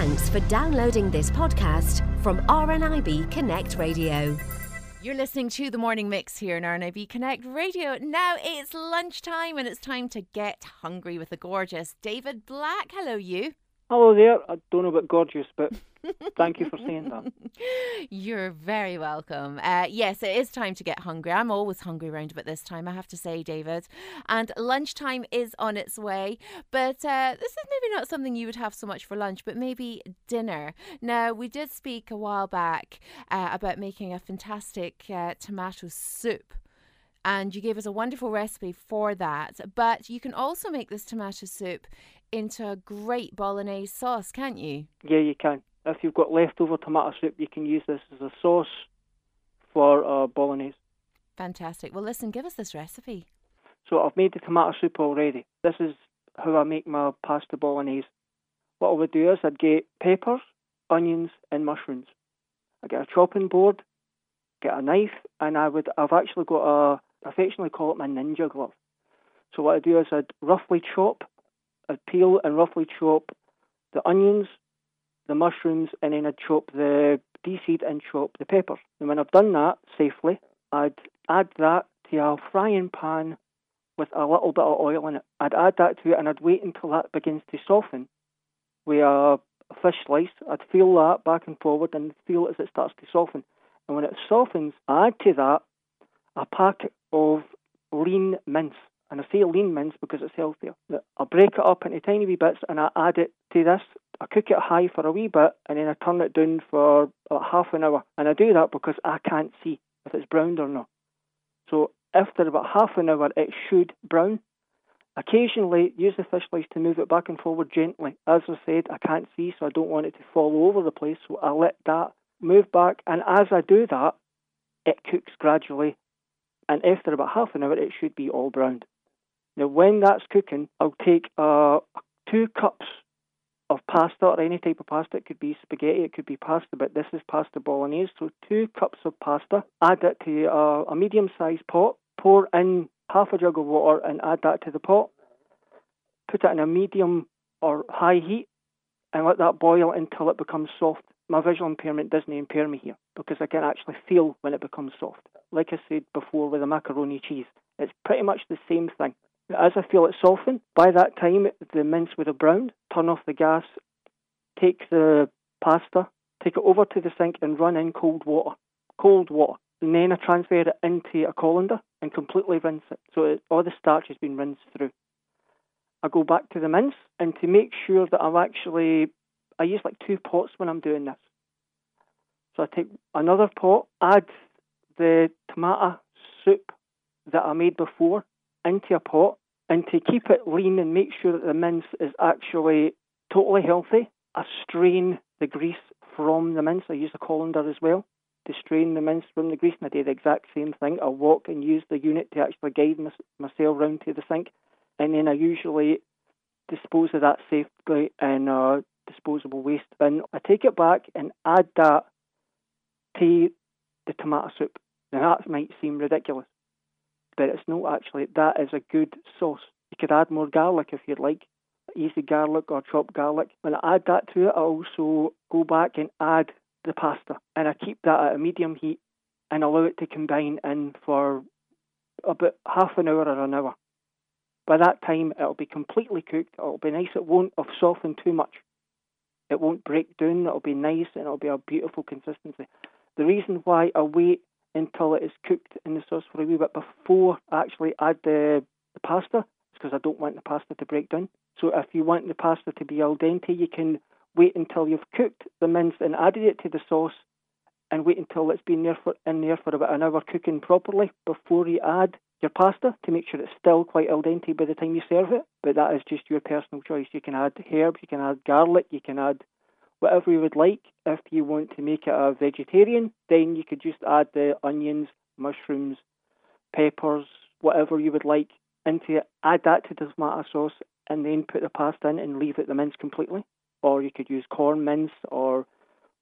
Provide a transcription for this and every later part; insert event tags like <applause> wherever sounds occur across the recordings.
Thanks for downloading this podcast from RNIB Connect Radio. You're listening to the morning mix here in RNIB Connect Radio. Now it's lunchtime and it's time to get hungry with the gorgeous David Black. Hello, you. Hello there. I don't know about gorgeous, but thank you for saying that. <laughs> You're very welcome. Uh, yes, it is time to get hungry. I'm always hungry around about this time, I have to say, David. And lunchtime is on its way. But uh, this is maybe not something you would have so much for lunch, but maybe dinner. Now, we did speak a while back uh, about making a fantastic uh, tomato soup and you gave us a wonderful recipe for that. But you can also make this tomato soup into a great bolognese sauce, can't you? Yeah, you can. If you've got leftover tomato soup, you can use this as a sauce for uh, bolognese. Fantastic. Well, listen, give us this recipe. So I've made the tomato soup already. This is how I make my pasta bolognese. What I would do is I'd get peppers, onions, and mushrooms. I get a chopping board, get a knife, and I would I've actually got a affectionately call it my ninja glove. So what I do is I'd roughly chop, I'd peel and roughly chop the onions, the mushrooms, and then I'd chop the de-seed and chop the peppers. And when I've done that safely, I'd add that to a frying pan with a little bit of oil in it. I'd add that to it and I'd wait until that begins to soften with a fish slice. I'd feel that back and forward and feel it as it starts to soften. And when it softens, I add to that a packet of lean mince. And I say lean mince because it's healthier. I break it up into tiny wee bits and I add it to this. I cook it high for a wee bit and then I turn it down for about half an hour. And I do that because I can't see if it's browned or not. So after about half an hour, it should brown. Occasionally, use the fish slice to move it back and forward gently. As I said, I can't see, so I don't want it to fall all over the place. So I let that move back, and as I do that, it cooks gradually and after about half an hour, it should be all browned. Now, when that's cooking, I'll take uh, two cups of pasta or any type of pasta. It could be spaghetti, it could be pasta, but this is pasta bolognese. So, two cups of pasta, add it to a medium sized pot, pour in half a jug of water and add that to the pot. Put it in a medium or high heat and let that boil until it becomes soft. My visual impairment doesn't impair me here because I can actually feel when it becomes soft like I said before with the macaroni cheese. It's pretty much the same thing. As I feel it soften, by that time the mince would have browned. Turn off the gas, take the pasta, take it over to the sink and run in cold water. Cold water. And then I transfer it into a colander and completely rinse it. So it, all the starch has been rinsed through. I go back to the mince and to make sure that I've actually, I use like two pots when I'm doing this. So I take another pot, add the tomato soup that I made before into a pot and to keep it lean and make sure that the mince is actually totally healthy, I strain the grease from the mince. I use a colander as well to strain the mince from the grease, and I do the exact same thing. I walk and use the unit to actually guide my, myself round to the sink, and then I usually dispose of that safely in a disposable waste bin. I take it back and add that to the tomato soup. Now that might seem ridiculous, but it's not actually. That is a good sauce. You could add more garlic if you'd like, easy garlic or chopped garlic. When I add that to it, I also go back and add the pasta, and I keep that at a medium heat and allow it to combine in for about half an hour or an hour. By that time, it'll be completely cooked. It'll be nice. It won't have softened too much. It won't break down. It'll be nice and it'll be a beautiful consistency. The reason why I wait until it is cooked in the sauce for a wee bit before I actually add the, the pasta. Because I don't want the pasta to break down. So if you want the pasta to be al dente, you can wait until you've cooked the mince and added it to the sauce and wait until it's been there for, in there for about an hour cooking properly before you add your pasta to make sure it's still quite al dente by the time you serve it. But that is just your personal choice. You can add herbs, you can add garlic, you can add whatever you would like. If you want to make it a vegetarian, then you could just add the onions, mushrooms, peppers, whatever you would like into it. Add that to the tomato sauce and then put the pasta in and leave it the mince completely. Or you could use Quorn mince or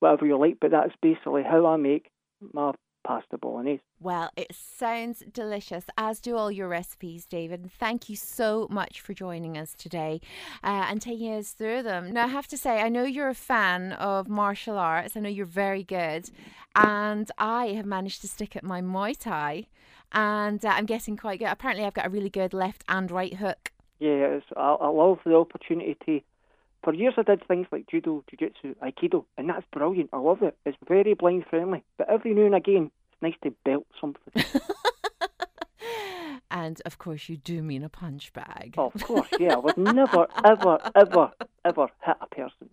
whatever you like, but that's basically how I make my pasta bolognese. Well, it sounds delicious, as do all your recipes, David. And thank you so much for joining us today uh, and taking us through them. Now, I have to say, I know you're a fan of martial arts. I know you're very good. And I have managed to stick at my Muay Thai. And uh, I'm getting quite good. Apparently, I've got a really good left and right hook. Yes, I, I love the opportunity to for years I did things like judo, jiu-jitsu, aikido, and that's brilliant. I love it. It's very blind friendly. But every now and again, it's nice to belt something. <laughs> and of course, you do mean a punch bag. Oh, of <laughs> course, yeah. I would never, ever, ever, ever hit a person.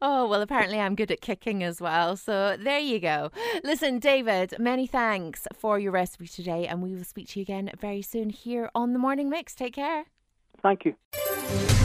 Oh, well, apparently I'm good at kicking as well. So there you go. Listen, David, many thanks for your recipe today, and we will speak to you again very soon here on the Morning Mix. Take care. Thank you.